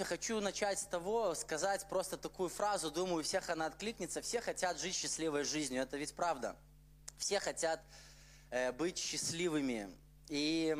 знаете, хочу начать с того, сказать просто такую фразу, думаю, у всех она откликнется. Все хотят жить счастливой жизнью, это ведь правда. Все хотят э, быть счастливыми. И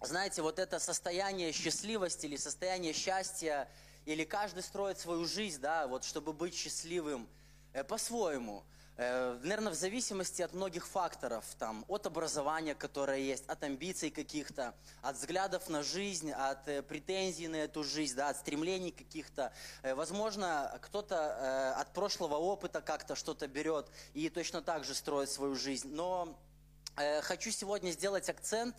знаете, вот это состояние счастливости или состояние счастья, или каждый строит свою жизнь, да, вот чтобы быть счастливым э, по-своему. Э, наверное, в зависимости от многих факторов, там, от образования, которое есть, от амбиций каких-то, от взглядов на жизнь, от э, претензий на эту жизнь, да, от стремлений каких-то. Э, возможно, кто-то от прошлого опыта как-то что-то берет и точно так же строит свою жизнь. Но хочу сегодня сделать акцент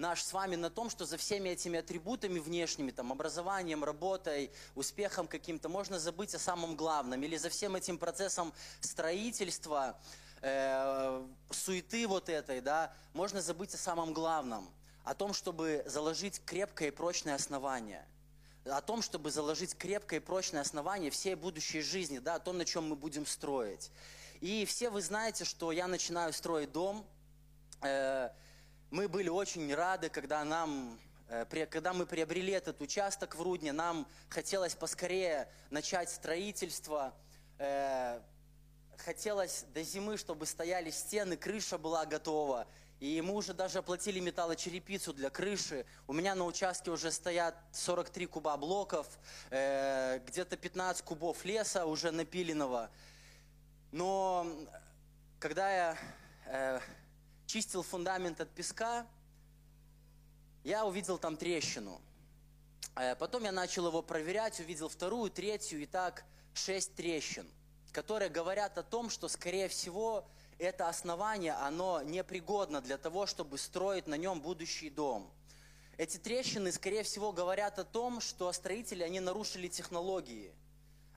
наш с вами на том, что за всеми этими атрибутами внешними, там, образованием, работой, успехом каким-то, можно забыть о самом главном. Или за всем этим процессом строительства, э, суеты вот этой, да, можно забыть о самом главном. О том, чтобы заложить крепкое и прочное основание о том, чтобы заложить крепкое и прочное основание всей будущей жизни, да, о том, на чем мы будем строить. И все вы знаете, что я начинаю строить дом. Э, мы были очень рады, когда нам э, когда мы приобрели этот участок в Рудне, нам хотелось поскорее начать строительство. Э, хотелось до зимы, чтобы стояли стены, крыша была готова. И мы уже даже оплатили металлочерепицу для крыши. У меня на участке уже стоят 43 куба блоков, э, где-то 15 кубов леса уже напиленного. Но когда я чистил фундамент от песка, я увидел там трещину. Э, потом я начал его проверять, увидел вторую, третью, и так шесть трещин, которые говорят о том, что, скорее всего, это основание, оно непригодно для того, чтобы строить на нем будущий дом. Эти трещины, скорее всего, говорят о том, что строители, они нарушили технологии.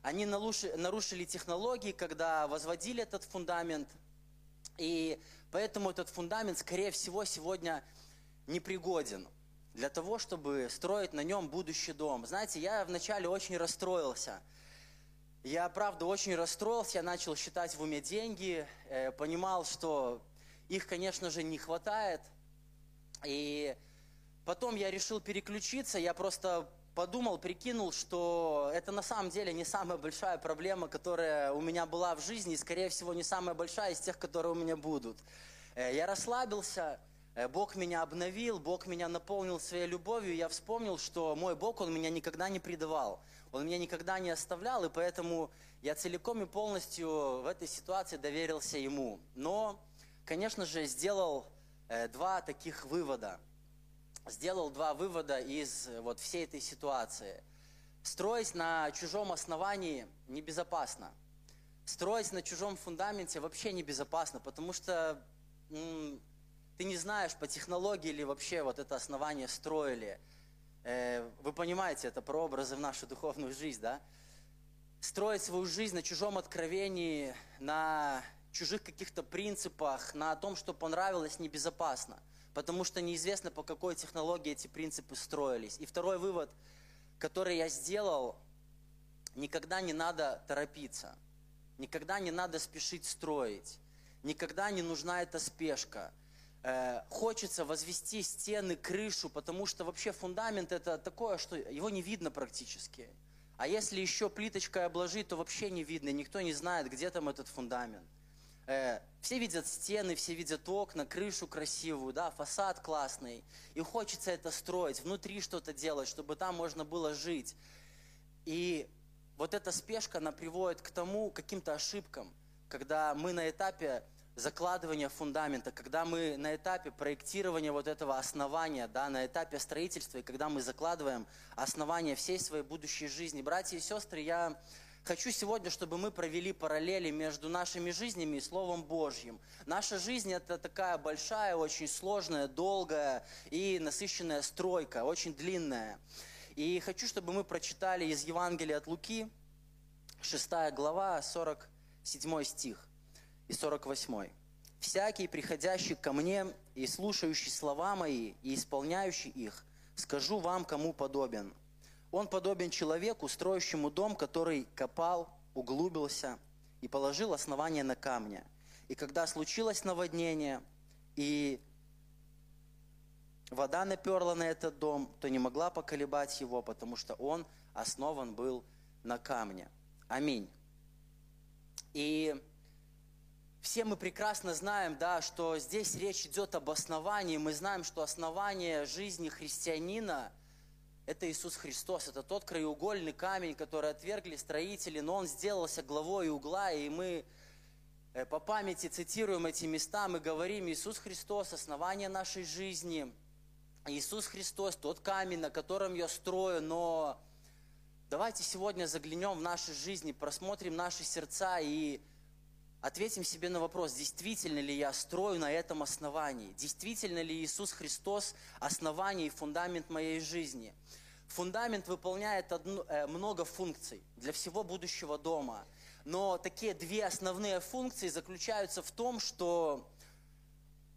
Они нарушили технологии, когда возводили этот фундамент, и Поэтому этот фундамент, скорее всего, сегодня непригоден для того, чтобы строить на нем будущий дом. Знаете, я вначале очень расстроился. Я, правда, очень расстроился, я начал считать в уме деньги, э, понимал, что их, конечно же, не хватает. И потом я решил переключиться, я просто подумал, прикинул, что это на самом деле не самая большая проблема, которая у меня была в жизни, и, скорее всего, не самая большая из тех, которые у меня будут. Э, я расслабился, э, Бог меня обновил, Бог меня наполнил своей любовью, я вспомнил, что мой Бог, Он меня никогда не предавал, Он меня никогда не оставлял, и поэтому я целиком и полностью в этой ситуации доверился Ему. Но, конечно же, сделал э, два таких вывода – сделал два вывода из э, вот всей этой ситуации. Строить на чужом основании небезопасно. Строить на чужом фундаменте вообще небезопасно, потому что м, ты не знаешь, по технологии ли вообще вот это основание строили. Э, вы понимаете, это прообразы в нашу духовную жизнь, да? Строить свою жизнь на чужом откровении, на чужих каких-то принципах, на том, что понравилось, небезопасно – потому что неизвестно, по какой технологии эти принципы строились. И второй вывод, который я сделал, никогда не надо торопиться, никогда не надо спешить строить, никогда не нужна эта спешка. Э, хочется возвести стены, крышу, потому что вообще фундамент это такое, что его не видно практически. А если еще плиточкой обложить, то вообще не видно, никто не знает, где там этот фундамент. Э, все видят стены, все видят окна, крышу красивую, да, фасад классный. И хочется это строить, внутри что-то делать, чтобы там можно было жить. И вот эта спешка, она приводит к тому, каким-то ошибкам, когда мы на этапе закладывания фундамента, когда мы на этапе проектирования вот этого основания, да, на этапе строительства, и когда мы закладываем основание всей своей будущей жизни. Братья и сестры, я Хочу сегодня, чтобы мы провели параллели между нашими жизнями и Словом Божьим. Наша жизнь – это такая большая, очень сложная, долгая и насыщенная стройка, очень длинная. И хочу, чтобы мы прочитали из Евангелия от Луки, 6 глава, 47 стих и 48. «Всякий, приходящий ко мне и слушающий слова мои и исполняющий их, скажу вам, кому подобен – он подобен человеку, строящему дом, который копал, углубился и положил основание на камне. И когда случилось наводнение, и вода наперла на этот дом, то не могла поколебать его, потому что он основан был на камне. Аминь. И все мы прекрасно знаем, да, что здесь речь идет об основании. Мы знаем, что основание жизни христианина – это Иисус Христос. Это тот краеугольный камень, который отвергли строители, но Он сделался главой угла, и мы э, по памяти цитируем эти места, мы говорим, Иисус Христос – основание нашей жизни. Иисус Христос – тот камень, на котором я строю, но давайте сегодня заглянем в наши жизни, просмотрим наши сердца и ответим себе на вопрос, действительно ли я строю на этом основании, действительно ли Иисус Христос основание и фундамент моей жизни. Фундамент выполняет одну, э, много функций для всего будущего дома. Но такие две основные функции заключаются в том, что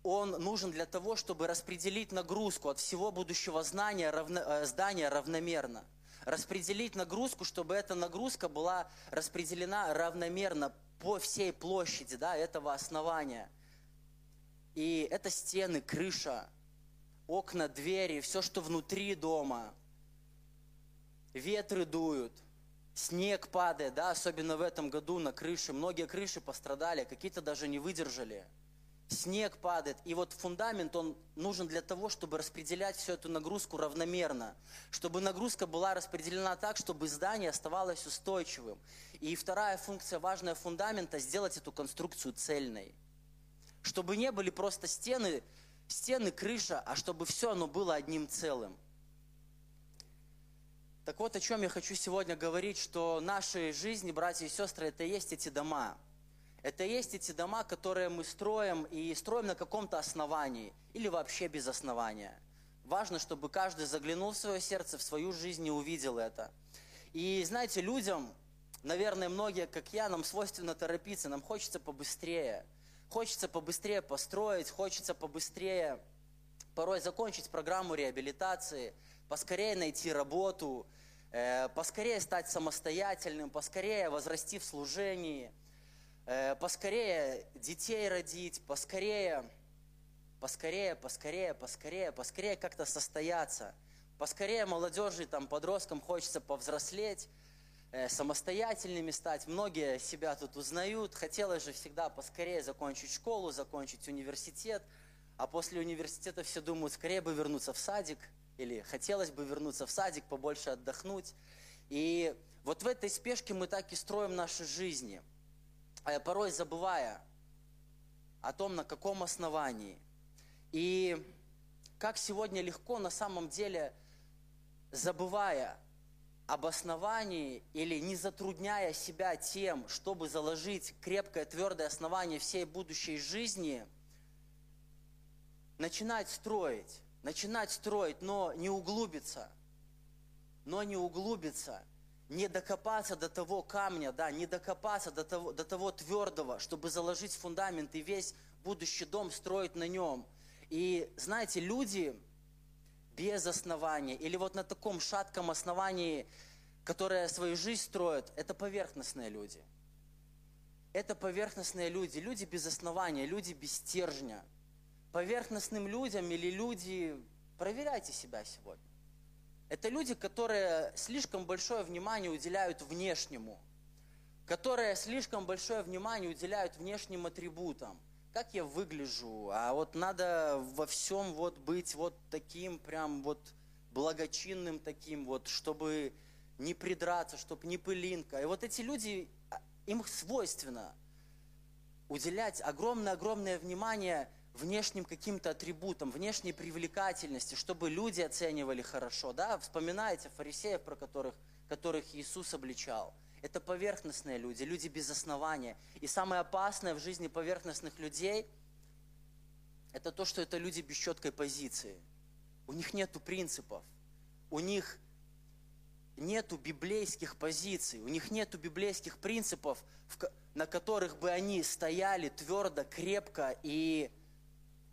он нужен для того, чтобы распределить нагрузку от всего будущего знания, равно, э, здания равномерно. Распределить нагрузку, чтобы эта нагрузка была распределена равномерно по всей площади да, этого основания. И это стены, крыша, окна, двери, все, что внутри дома. Ветры дуют, снег падает, да, особенно в этом году на крыше. Многие крыши пострадали, какие-то даже не выдержали – снег падает. И вот фундамент, он нужен для того, чтобы распределять всю эту нагрузку равномерно. Чтобы нагрузка была распределена так, чтобы здание оставалось устойчивым. И вторая функция важная фундамента – сделать эту конструкцию цельной. Чтобы не были просто стены, стены, крыша, а чтобы все оно было одним целым. Так вот, о чем я хочу сегодня говорить, что наши жизни, братья и сестры, это и есть эти дома – это есть эти дома, которые мы строим и строим на каком-то основании или вообще без основания. Важно, чтобы каждый заглянул в свое сердце, в свою жизнь и увидел это. И знаете, людям, наверное, многие, как я, нам свойственно торопиться, нам хочется побыстрее. Хочется побыстрее построить, хочется побыстрее порой закончить программу реабилитации, поскорее найти работу, э, поскорее стать самостоятельным, поскорее возрасти в служении – поскорее детей родить, поскорее, поскорее, поскорее, поскорее, поскорее как-то состояться. Поскорее молодежи, там, подросткам хочется повзрослеть, э, самостоятельными стать. Многие себя тут узнают. Хотелось же всегда поскорее закончить школу, закончить университет. А после университета все думают, скорее бы вернуться в садик. Или хотелось бы вернуться в садик, побольше отдохнуть. И вот в этой спешке мы так и строим наши жизни – порой забывая о том, на каком основании. И как сегодня легко на самом деле, забывая об основании или не затрудняя себя тем, чтобы заложить крепкое, твердое основание всей будущей жизни, начинать строить, начинать строить, но не углубиться, но не углубиться – не докопаться до того камня, да, не докопаться до того, до того твердого, чтобы заложить фундамент и весь будущий дом строить на нем. И знаете, люди без основания или вот на таком шатком основании, которое свою жизнь строят, это поверхностные люди. Это поверхностные люди, люди без основания, люди без стержня. Поверхностным людям или люди, проверяйте себя сегодня. Это люди, которые слишком большое внимание уделяют внешнему, которые слишком большое внимание уделяют внешним атрибутам. Как я выгляжу, а вот надо во всем вот быть вот таким прям вот благочинным таким вот, чтобы не придраться, чтобы не пылинка. И вот эти люди, а, им свойственно уделять огромное-огромное внимание внешним каким-то атрибутом, внешней привлекательности, чтобы люди оценивали хорошо. Да? Вспоминаете фарисеев, про которых, которых Иисус обличал. Это поверхностные люди, люди без основания. И самое опасное в жизни поверхностных людей – это то, что это люди без четкой позиции. У них нет принципов, у них нету библейских позиций, у них нету библейских принципов, на которых бы они стояли твердо, крепко и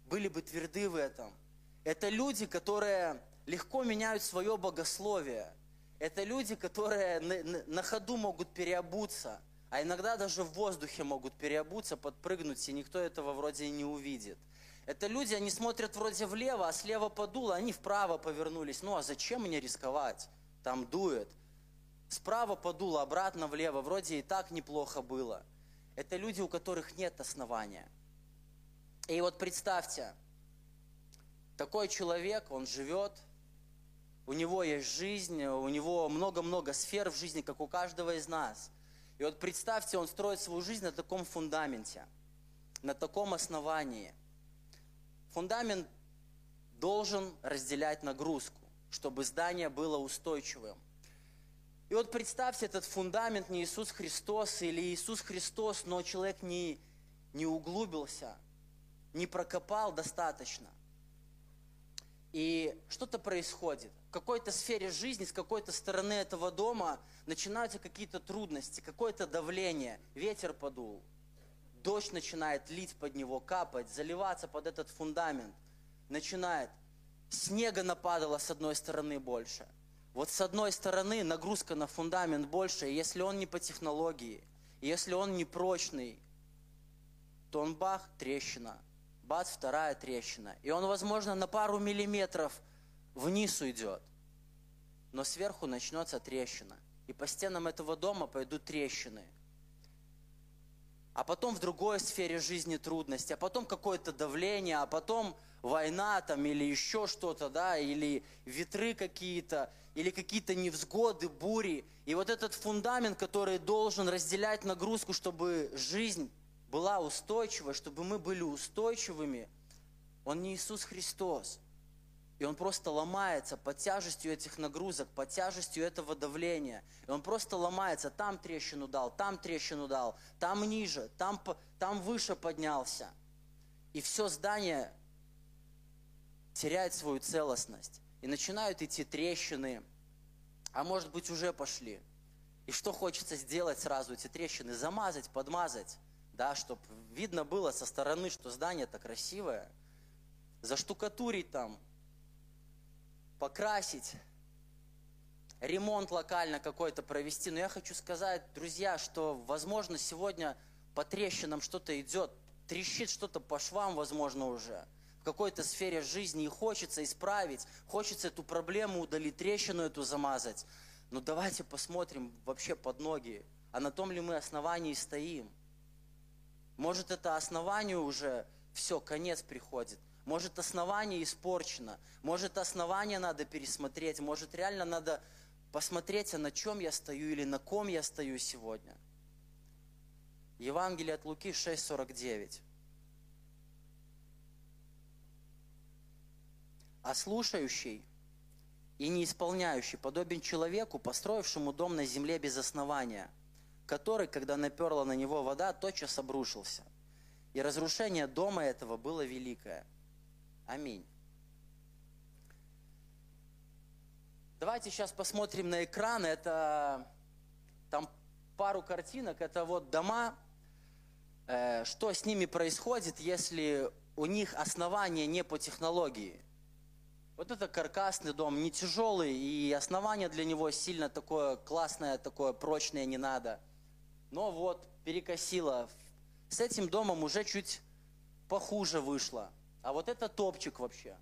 были бы тверды в этом. Это люди, которые легко меняют свое богословие. Это люди, которые на, ходу могут переобуться, а иногда даже в воздухе могут переобуться, подпрыгнуть, и никто этого вроде не увидит. Это люди, они смотрят вроде влево, а слева подуло, они вправо повернулись. Ну а зачем мне рисковать? Там дует. Справа подуло, обратно влево, вроде и так неплохо было. Это люди, у которых нет основания. И вот представьте, такой человек, он живет, у него есть жизнь, у него много-много сфер в жизни, как у каждого из нас. И вот представьте, он строит свою жизнь на таком фундаменте, на таком основании. Фундамент должен разделять нагрузку, чтобы здание было устойчивым. И вот представьте, этот фундамент не Иисус Христос или Иисус Христос, но человек не, не углубился, не прокопал достаточно. И что-то происходит. В какой-то сфере жизни, с какой-то стороны этого дома начинаются какие-то трудности, какое-то давление. Ветер подул, дождь начинает лить под него, капать, заливаться под этот фундамент. Начинает. Снега нападало с одной стороны больше. Вот с одной стороны нагрузка на фундамент больше, и если он не по технологии, если он не прочный, то он бах, трещина – бац, вторая трещина. И он, возможно, на пару миллиметров вниз уйдет. Но сверху начнется трещина. И по стенам этого дома пойдут трещины. А потом в другой сфере жизни трудности, а потом какое-то давление, а потом война там или еще что-то, да, или ветры какие-то, или какие-то невзгоды, бури. И вот этот фундамент, который должен разделять нагрузку, чтобы жизнь была устойчивой, чтобы мы были устойчивыми, Он не Иисус Христос. И он просто ломается под тяжестью этих нагрузок, под тяжестью этого давления. И он просто ломается. Там трещину дал, там трещину дал, там ниже, там, там выше поднялся. И все здание теряет свою целостность. И начинают идти трещины, а может быть уже пошли. И что хочется сделать сразу, эти трещины? Замазать, подмазать да, чтобы видно было со стороны, что здание-то красивое, заштукатурить там, покрасить, ремонт локально какой-то провести. Но я хочу сказать, друзья, что, возможно, сегодня по трещинам что-то идет, трещит что-то по швам, возможно, уже в какой-то сфере жизни и хочется исправить, хочется эту проблему удалить, трещину эту замазать. Но давайте посмотрим вообще под ноги, а на том ли мы основании стоим – может, это основание уже все, конец приходит. Может, основание испорчено. Может, основание надо пересмотреть. Может, реально надо посмотреть, а на чем я стою или на ком я стою сегодня. Евангелие от Луки 6,49. А слушающий и не исполняющий подобен человеку, построившему дом на земле без основания – который, когда наперла на него вода, тотчас обрушился. И разрушение дома этого было великое. Аминь. Давайте сейчас посмотрим на экран. Это там пару картинок. Это вот дома. Э, что с ними происходит, если у них основание не по технологии? Вот это каркасный дом, не тяжелый, и основание для него сильно такое классное, такое прочное не надо – но вот перекосило. С этим домом уже чуть похуже вышло. А вот это топчик вообще.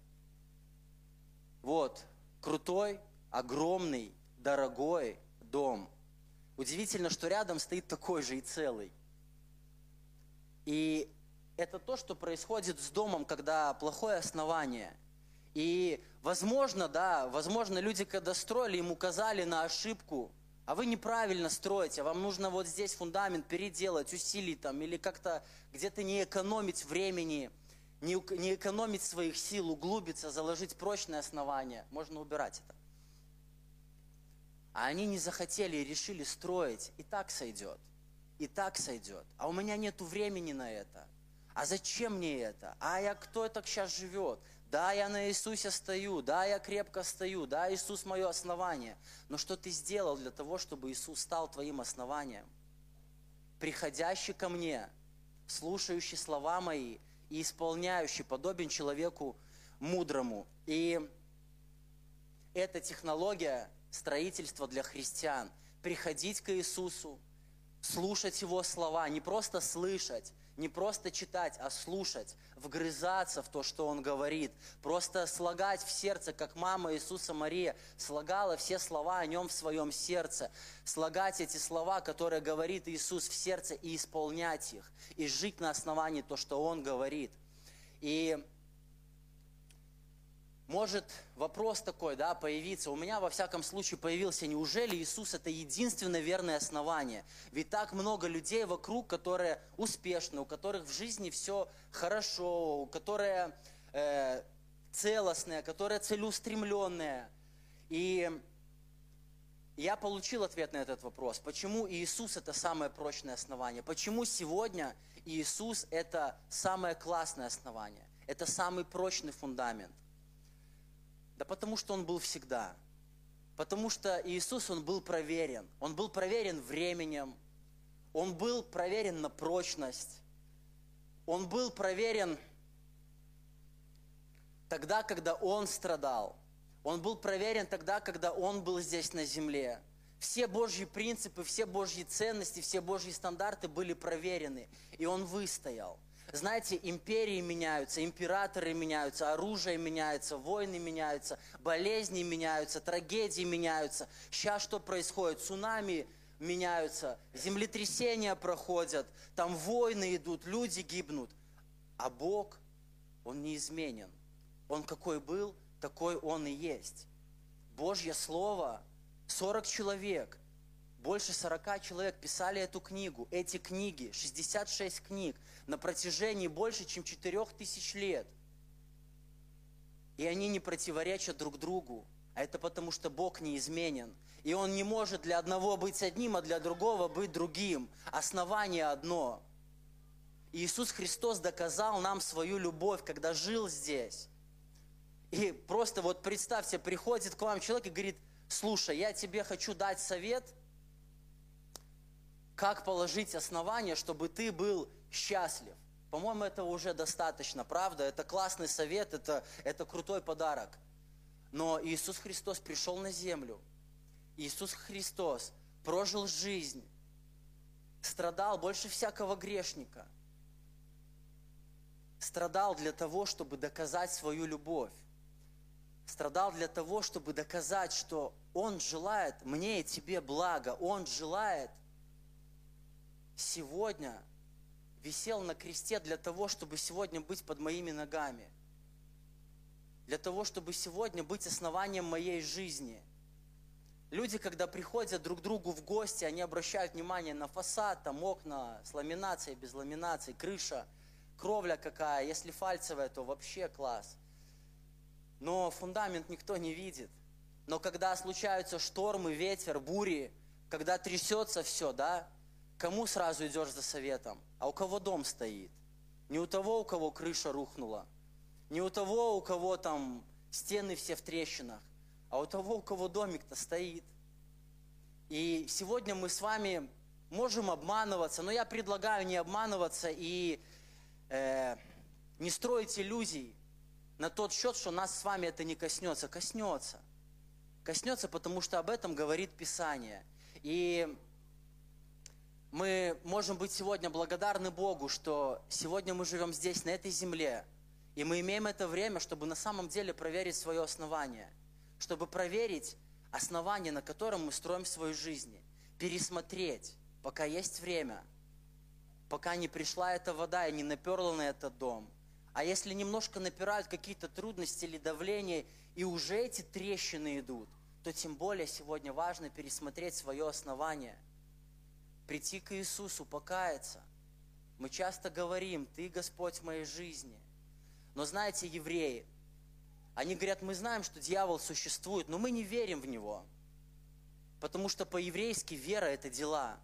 Вот, крутой, огромный, дорогой дом. Удивительно, что рядом стоит такой же и целый. И это то, что происходит с домом, когда плохое основание. И возможно, да, возможно, люди, когда строили, им указали на ошибку – а вы неправильно строите, вам нужно вот здесь фундамент переделать, усилить там, или как-то где-то не экономить времени, не, не экономить своих сил, углубиться, заложить прочное основание. Можно убирать это. А они не захотели и решили строить. И так сойдет. И так сойдет. А у меня нет времени на это. А зачем мне это? А я кто так сейчас живет? Да, я на Иисусе стою, да, я крепко стою, да, Иисус мое основание. Но что ты сделал для того, чтобы Иисус стал твоим основанием? Приходящий ко мне, слушающий слова мои и исполняющий, подобен человеку мудрому. И это технология строительства для христиан. Приходить к Иисусу, слушать Его слова, не просто слышать, Не просто читать, а слушать, вгрызаться в то, что Он говорит. Просто слагать в сердце, как мама Иисуса Мария слагала все слова о Нем в своем сердце. Слагать эти слова, которые говорит Иисус в сердце, и исполнять их. И жить на основании то, что Он говорит. И может вопрос такой, да, появиться. У меня, во всяком случае, появился, неужели Иисус это единственное верное основание? Ведь так много людей вокруг, которые успешны, у которых в жизни все хорошо, у которые э, целостные, которые целеустремленные. И я получил ответ на этот вопрос. Почему Иисус это самое прочное основание? Почему сегодня Иисус это самое классное основание? Это самый прочный фундамент. Да потому что Он был всегда. Потому что Иисус, Он был проверен. Он был проверен временем. Он был проверен на прочность. Он был проверен тогда, когда Он страдал. Он был проверен тогда, когда Он был здесь на земле. Все Божьи принципы, все Божьи ценности, все Божьи стандарты были проверены. И Он выстоял – знаете, империи меняются, императоры меняются, оружие меняется, войны меняются, болезни меняются, трагедии меняются. Сейчас что происходит? Цунами меняются, землетрясения проходят, там войны идут, люди гибнут. А Бог, Он неизменен. Он какой был, такой Он и есть. Божье Слово, 40 человек, больше 40 человек писали эту книгу, эти книги, 66 книг, на протяжении больше, чем 4000 лет. И они не противоречат друг другу. А это потому, что Бог неизменен. И Он не может для одного быть одним, а для другого быть другим. Основание одно. И Иисус Христос доказал нам свою любовь, когда жил здесь. И просто вот представьте, приходит к вам человек и говорит, слушай, я тебе хочу дать совет – как положить основание, чтобы ты был счастлив. По-моему, этого уже достаточно, правда? Это классный совет, это, это крутой подарок. Но Иисус Христос пришел на землю. Иисус Христос прожил жизнь, страдал больше всякого грешника. Страдал для того, чтобы доказать свою любовь. Страдал для того, чтобы доказать, что Он желает мне и тебе блага. Он желает сегодня висел на кресте для того, чтобы сегодня быть под моими ногами. Для того, чтобы сегодня быть основанием моей жизни. Люди, когда приходят друг к другу в гости, они обращают внимание на фасад, там окна с ламинацией, без ламинации, крыша, кровля какая. Если фальцевая, то вообще класс. Но фундамент никто не видит. Но когда случаются штормы, ветер, бури, когда трясется все, да, Кому сразу идешь за советом? А у кого дом стоит? Не у того, у кого крыша рухнула, не у того, у кого там стены все в трещинах, а у того, у кого домик-то стоит. И сегодня мы с вами можем обманываться, но я предлагаю не обманываться и э, не строить иллюзий на тот счет, что нас с вами это не коснется. Коснется. Коснется, потому что об этом говорит Писание. И мы можем быть сегодня благодарны Богу, что сегодня мы живем здесь, на этой земле, и мы имеем это время, чтобы на самом деле проверить свое основание, чтобы проверить основание, на котором мы строим свою жизнь, пересмотреть, пока есть время, пока не пришла эта вода и не наперла на этот дом. А если немножко напирают какие-то трудности или давление, и уже эти трещины идут, то тем более сегодня важно пересмотреть свое основание – прийти к Иисусу, покаяться. Мы часто говорим, Ты Господь в моей жизни. Но знаете, евреи, они говорят, мы знаем, что дьявол существует, но мы не верим в него. Потому что по-еврейски вера – это дела.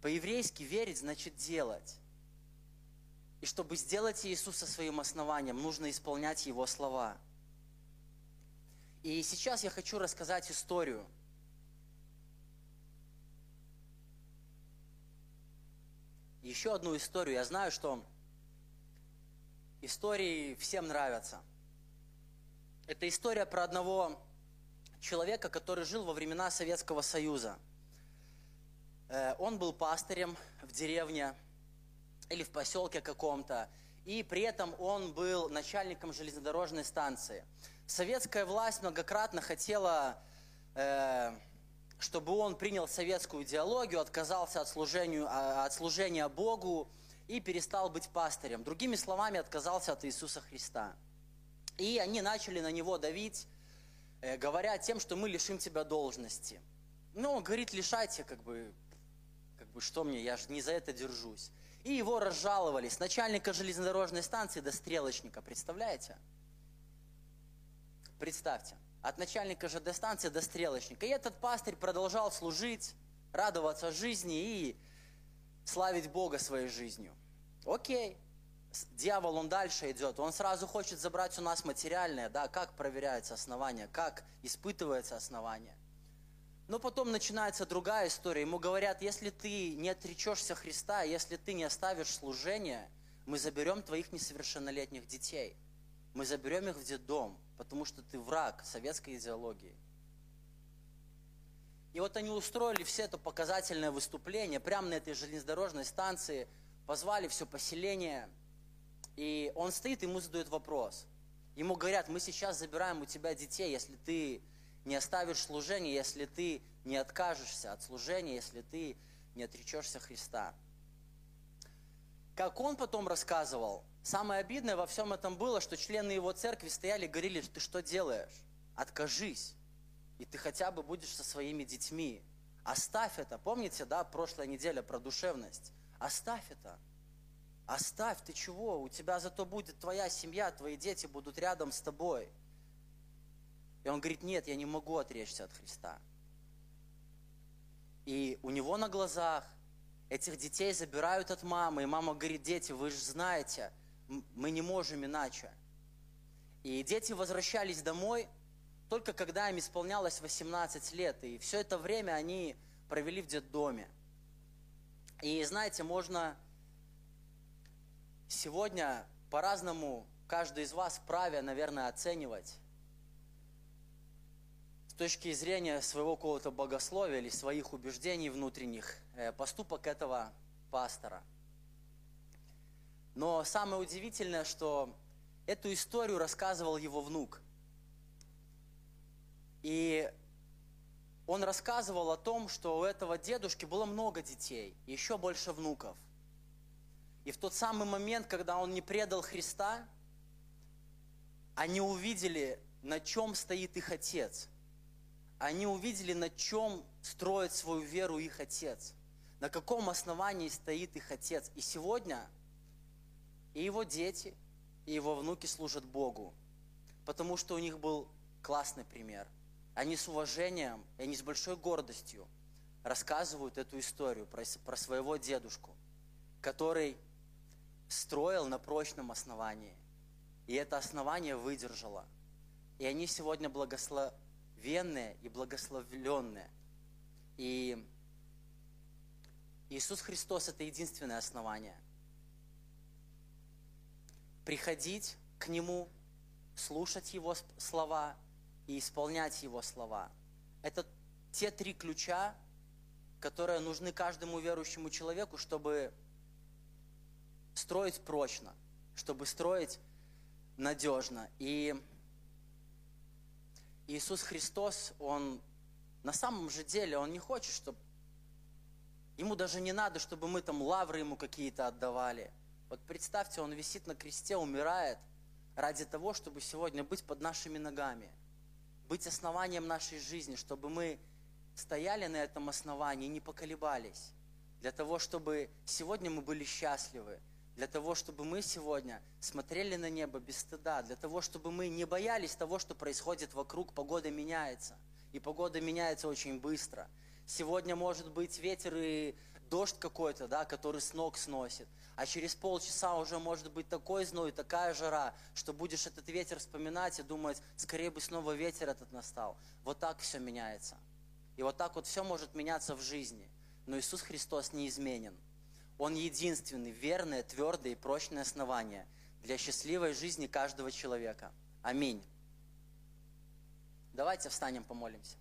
По-еврейски верить значит делать. И чтобы сделать Иисуса своим основанием, нужно исполнять Его слова. И сейчас я хочу рассказать историю – еще одну историю. Я знаю, что истории всем нравятся. Это история про одного человека, который жил во времена Советского Союза. Э, он был пастырем в деревне, или в поселке каком-то. И при этом он был начальником железнодорожной станции. Советская власть многократно хотела, э, чтобы он принял советскую идеологию, отказался от служения, а, от служения Богу и перестал быть пастырем. Другими словами, отказался от Иисуса Христа. И они начали на него давить, э, говоря тем, что мы лишим тебя должности. Ну, он говорит, лишайте, как бы, как бы, что мне, я же не за это держусь. И его разжаловали с начальника железнодорожной станции до стрелочника, представляете? Представьте, от начальника ЖД станции до стрелочника. И этот пастырь продолжал служить, радоваться жизни и славить Бога своей жизнью. Окей, дьявол, он дальше идет, он сразу хочет забрать у нас материальное, да, как проверяется основание, как испытывается основание. Но потом начинается другая история. Ему говорят, если ты не отречешься Христа, если ты не оставишь служение, мы заберем твоих несовершеннолетних детей. Мы заберем их в детдом, потому что ты враг советской идеологии. И вот они устроили все это показательное выступление прямо на этой железнодорожной станции, позвали все поселение, и он стоит, ему задают вопрос. Ему говорят, мы сейчас забираем у тебя детей, если ты не оставишь служение, если ты не откажешься от служения, если ты не отречешься Христа. Как он потом рассказывал, самое обидное во всем этом было, что члены его церкви стояли и говорили, ты что делаешь? Откажись, и ты хотя бы будешь со своими детьми. Оставь это. Помните, да, прошлая неделя про душевность? Оставь это. Оставь, ты чего? У тебя зато будет твоя семья, твои дети будут рядом с тобой. И он говорит, нет, я не могу отречься от Христа. И у него на глазах этих детей забирают от мамы, и мама говорит, дети, вы же знаете, мы не можем иначе. И дети возвращались домой только когда им исполнялось 18 лет, и все это время они провели в детдоме. И знаете, можно сегодня по-разному каждый из вас вправе, наверное, оценивать с точки зрения своего какого-то богословия или своих убеждений внутренних э, поступок этого пастора. Но самое удивительное, что эту историю рассказывал его внук. И он рассказывал о том, что у этого дедушки было много детей, еще больше внуков. И в тот самый момент, когда он не предал Христа, они увидели, на чем стоит их отец. Они увидели, на чем строит свою веру их отец. На каком основании стоит их отец. И сегодня и его дети, и его внуки служат Богу. Потому что у них был классный пример – они с уважением, и они с большой гордостью рассказывают эту историю про, про своего дедушку, который строил на прочном основании. И это основание выдержало. И они сегодня благословенные и благословленные. И Иисус Христос – это единственное основание. Приходить к Нему, слушать Его слова – и исполнять Его слова. Это те три ключа, которые нужны каждому верующему человеку, чтобы строить прочно, чтобы строить надежно. И Иисус Христос, Он на самом же деле, Он не хочет, чтобы... Ему даже не надо, чтобы мы там лавры Ему какие-то отдавали. Вот представьте, Он висит на кресте, умирает ради того, чтобы сегодня быть под нашими ногами – быть основанием нашей жизни, чтобы мы стояли на этом основании не поколебались. Для того, чтобы сегодня мы были счастливы, для того, чтобы мы сегодня смотрели на небо без стыда, для того, чтобы мы не боялись того, что происходит вокруг, погода меняется. И погода меняется очень быстро. Сегодня может быть ветер и дождь какой-то, да, который с ног сносит. А через полчаса уже может быть такой зной, такая жара, что будешь этот ветер вспоминать и думать, скорее бы снова ветер этот настал. Вот так все меняется. И вот так вот все может меняться в жизни. Но Иисус Христос неизменен. Он единственный, верное, твердое и прочное основание для счастливой жизни каждого человека. Аминь. Давайте встанем, помолимся.